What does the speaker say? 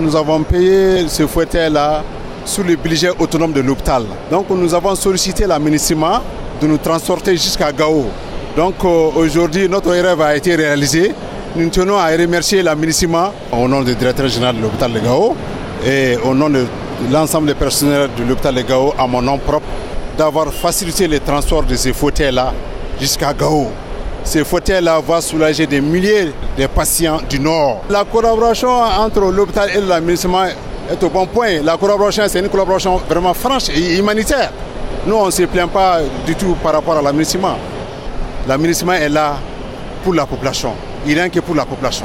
nous avons payé ce fauteuil-là sous le budget autonome de l'hôpital. Donc nous avons sollicité la de nous transporter jusqu'à Gao. Donc euh, aujourd'hui, notre rêve a été réalisé. Nous tenons à remercier la au nom du directeur général de l'hôpital de Gao et au nom de l'ensemble des personnels de l'hôpital de Gao, à mon nom propre, d'avoir facilité le transport de ces fauteuils-là jusqu'à Gao. Ces fauteuils-là vont soulager des milliers de patients du Nord. La collaboration entre l'hôpital et l'administration est au bon point. La collaboration, c'est une collaboration vraiment franche et humanitaire. Nous, on ne se plaint pas du tout par rapport à l'administration. L'administration est là pour la population. Il rien que pour la population.